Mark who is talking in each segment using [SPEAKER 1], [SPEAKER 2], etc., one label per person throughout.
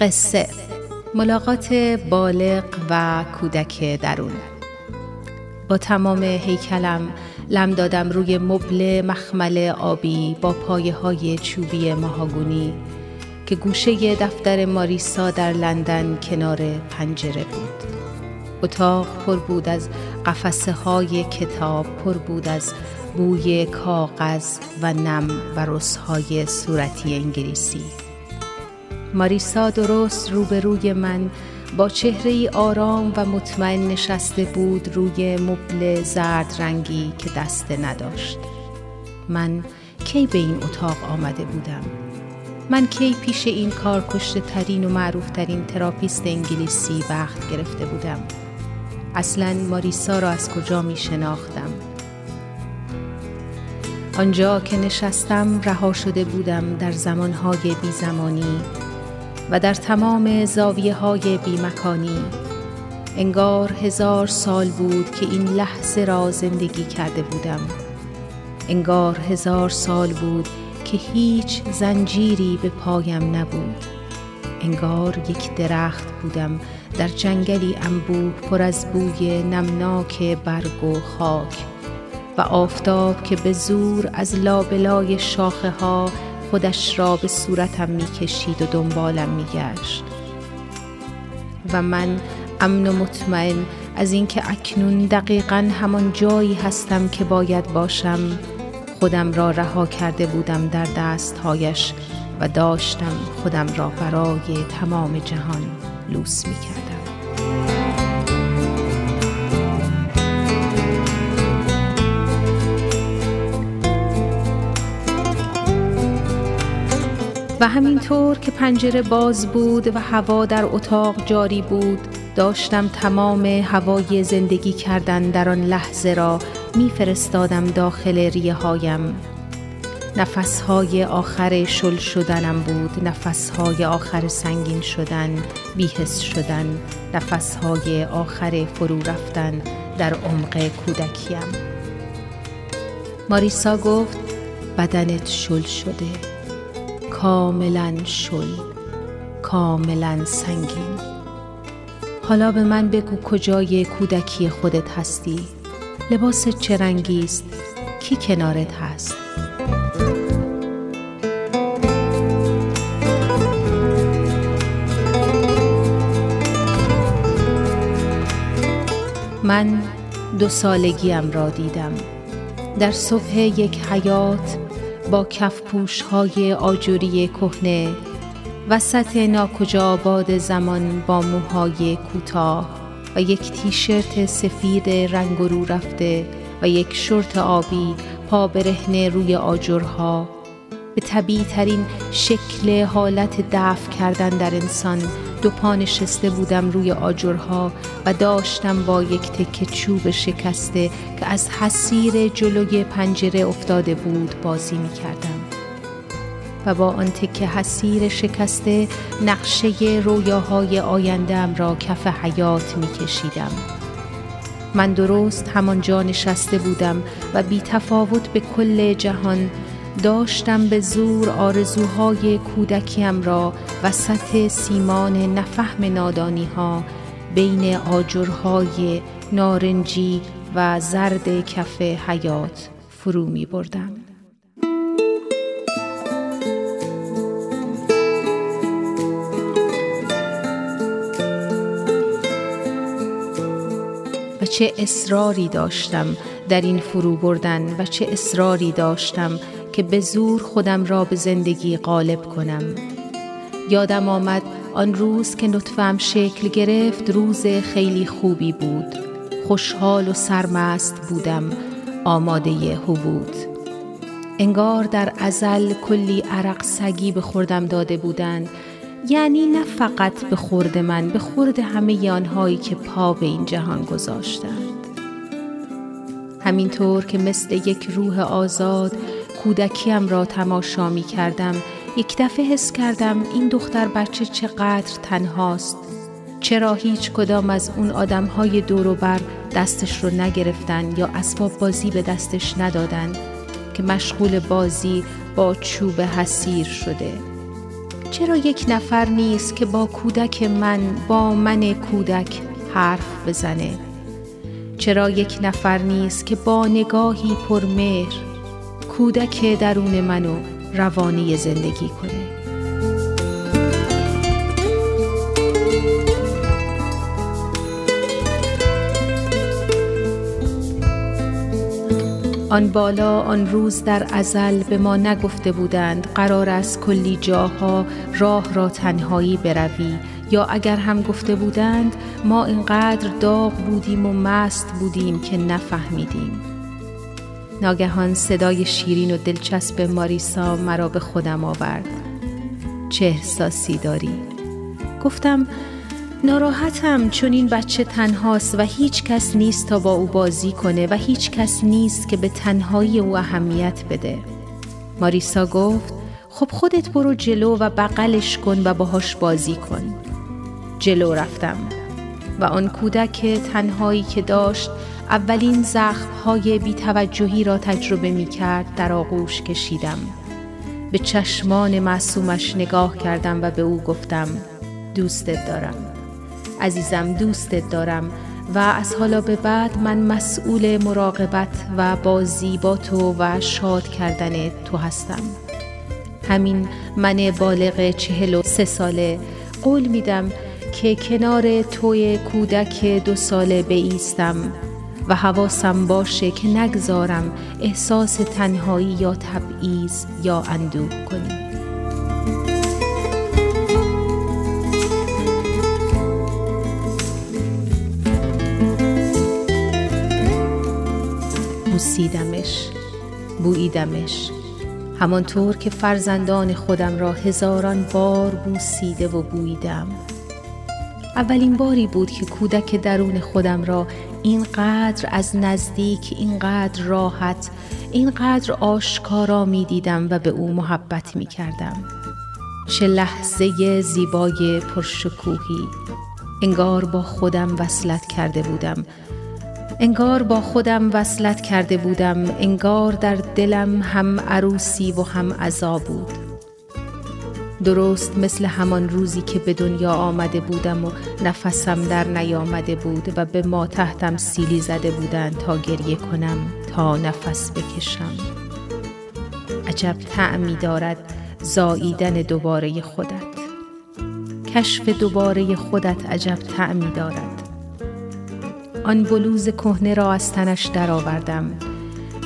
[SPEAKER 1] قصه. ملاقات بالغ و کودک درون. با تمام هیکلم لم دادم روی مبل مخمل آبی با پایه های چوبی ماهاگونی که گوشه دفتر ماریسا در لندن کنار پنجره بود. اتاق پر بود از قفسه های کتاب پر بود از بوی کاغذ و نم و رزهای صورتی انگلیسی. ماریسا درست روبروی من. با چهره ای آرام و مطمئن نشسته بود روی مبل زرد رنگی که دسته نداشت. من کی به این اتاق آمده بودم؟ من کی پیش این کار ترین و معروف ترین therapist انگلیسی وقت گرفته بودم؟ اصلا ماریسا را از کجا می شناختم آنجا که نشستم رها شده بودم در زمانهای بی زمانی و در تمام زاویه های بیمکانی. انگار هزار سال بود که این لحظه را زندگی کرده بودم. انگار هزار سال بود که هیچ زنجیری به پایم نبود. انگار یک درخت بودم در جنگلی انبوه پر از بوی نمناک برگ و خاک و آفتاب که به زور از لابلای شاخه ها خودش را به صورتم می کشید و دنبالم می گشت و من امن و مطمئن از اینکه اکنون دقیقا همان جایی هستم که باید باشم خودم را رها کرده بودم در دستهایش و داشتم خودم را برای تمام جهان لوس می کردم. و همینطور که پنجره باز بود و هوا در اتاق جاری بود داشتم تمام هوای زندگی کردن در آن لحظه را میفرستادم داخل ریه هایم نفسهای آخر شل شدنم بود نفسهای آخر سنگین شدن بیهس شدن نفسهای آخر فرو رفتن در عمق کودکیم. ماریسا گفت بدنت شل شده. کاملا شل کاملا سنگین. حالا به من بگو کجای کودکی خودت هستی؟ لباس چه رنگی است؟ کی کنارت هست؟ من دو سالگیم را دیدم. در صبح یک حیات با کفپوش های آجوری کهنه. وسط ناکجا آباد زمان با موهای کوتاه و یک تیشرت سفید رنگ رو رفته و یک شرت آبی پا برهنه روی آجرها. به طبیعی ترین شکل حالت دفع کردن در انسان دو پا نشسته بودم روی آجرها و داشتم با یک تکه چوب شکسته که از حسیر جلوی پنجره افتاده بود بازی می کردم و با آن تکه حسیر شکسته نقشه رویاهای آیندهم را کف حیات می کشیدم. من درست همانجا نشسته بودم و بی تفاوت به کل جهان داشتم به زور آرزوهای کودکیم را وسط سیمان نفهم نادانی ها بین آجرهای نارنجی و زرد کف حیات فرو می بردم. و چه اصراری داشتم در این فرو بردن و چه اصراری داشتم که به زور خودم را به زندگی غالب کنم. یادم آمد آن روز که نطفم شکل گرفت روز خیلی خوبی بود. خوشحال و سرمست بودم آماده حبود انگار در ازل کلی عرق سگی به خوردم داده بودند یعنی نه فقط به خورد من به خورد همه آنهایی که پا به این جهان گذاشتند. همینطور که مثل یک روح آزاد کودکیم را تماشا می کردم. یک دفعه حس کردم این دختر بچه چقدر تنهاست. چرا هیچ کدام از اون آدم های دور بر دستش رو نگرفتن یا اسباب بازی به دستش ندادن که مشغول بازی با چوب حسیر شده؟ چرا یک نفر نیست که با کودک من با من کودک حرف بزنه؟ چرا یک نفر نیست که با نگاهی پرمهر کودک درون منو روانی زندگی کنه. آن بالا آن روز در ازل به ما نگفته بودند قرار است کلی جاها راه را تنهایی بروی. یا اگر هم گفته بودند ما اینقدر داغ بودیم و مست بودیم که نفهمیدیم. ناگهان صدای شیرین و دلچسب ماریسا مرا به خودم آورد چه احساسی داری؟ گفتم ناراحتم چون این بچه تنهاست و هیچ کس نیست تا با او بازی کنه و هیچ کس نیست که به تنهایی او اهمیت بده. ماریسا گفت خب خودت برو جلو و بغلش کن و باهاش بازی کن. جلو رفتم و آن کودک تنهایی که داشت اولین زخمهای بیتوجهی را تجربه می کرد در آغوش کشیدم. به چشمان معصومش نگاه کردم و به او گفتم دوستت دارم. عزیزم دوستت دارم و از حالا به بعد من مسئول مراقبت و بازی با تو و شاد کردن تو هستم همین من بالغ چهل و سه ساله قول میدم که کنار توی کودک دو ساله بیستم و حواسم باشه که نگذارم احساس تنهایی یا تبعیض یا اندوه کنی. بوسیدمش بوییدمش. همانطور که فرزندان خودم را هزاران بار بوسیده و بوییدم. اولین باری بود که کودک درون خودم را اینقدر از نزدیک اینقدر راحت اینقدر آشکارا می دیدم و به او محبت می کردم چه لحظه زیبای پرشکوهی. انگار با خودم وصلت کرده بودم. انگار با خودم وصلت کرده بودم. انگار در دلم هم عروسی و هم عذا بود. درست مثل همان روزی که به دنیا آمده بودم و نفسم در نیامده بود و به ما تحتم سیلی زده بودند تا گریه کنم تا نفس بکشم. عجب تعمی دارد زاییدن دوباره خودت. کشف دوباره خودت عجب تعمی دارد. آن بلوز کهنه را از تنش درآوردم.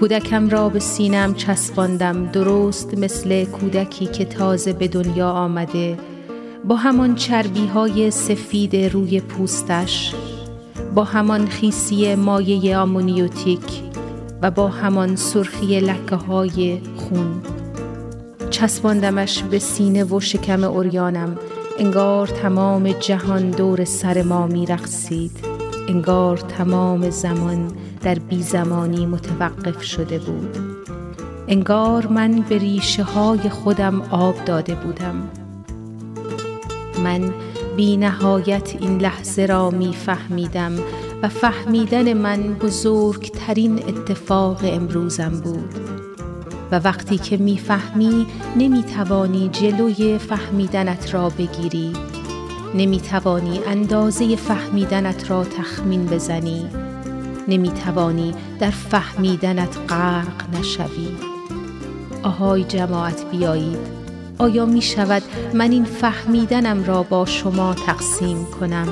[SPEAKER 1] کودکم را به سینم چسباندم درست مثل کودکی که تازه به دنیا آمده. با همان چربی های سفید روی پوستش با همان خیسی مایه آمونیوتیک و با همان سرخی لکه های خون. چسباندمش به سینه و شکم اوریانم. انگار تمام جهان دور سر ما می رقصید. انگار تمام زمان در بی زمانی متوقف شده بود. انگار من به ریشه های خودم آب داده بودم. من بی نهایت این لحظه را می فهمیدم و فهمیدن من بزرگترین اتفاق امروزم بود. و وقتی که می‌فهمی نمی‌توانی جلوی فهمیدنت را بگیری. نمی توانی اندازه فهمیدنت را تخمین بزنی. نمی توانی در فهمیدنت غرق نشوی. آهای جماعت بیایید. آیا می شود من این فهمیدنم را با شما تقسیم کنم؟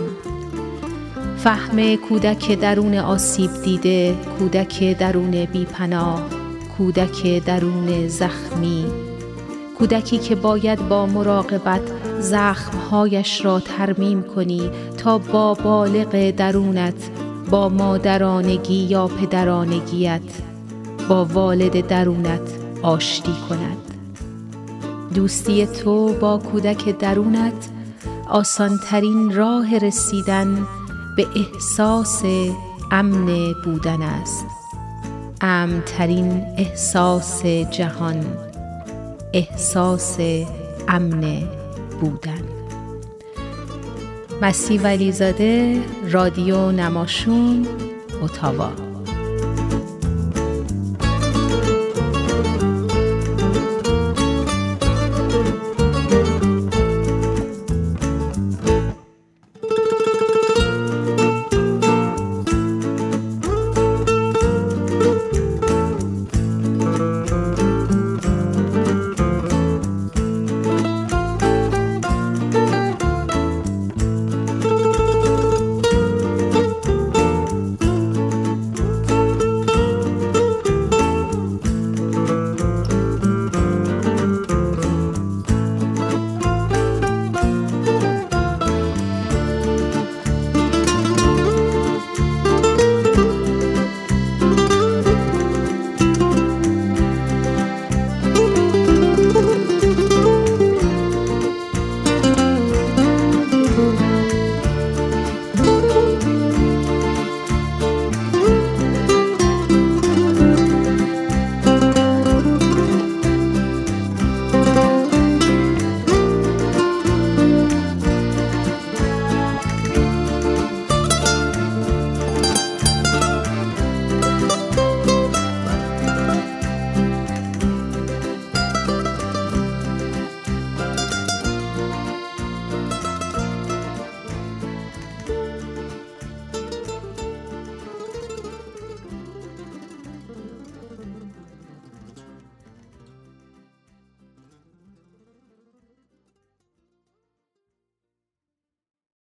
[SPEAKER 1] فهم کودک درون آسیب دیده کودک درون بیپناه کودک درون زخمی. کودکی که باید با مراقبت زخمهایش را ترمیم کنی تا با بالغ درونت با مادرانگی یا پدرانگیت با والد درونت آشتی کند. دوستی تو با کودک درونت آسانترین راه رسیدن به احساس امن بودن است. امترین احساس جهان احساس امن بودن. مسیح ولیزاده رادیو نماشون اتاوا.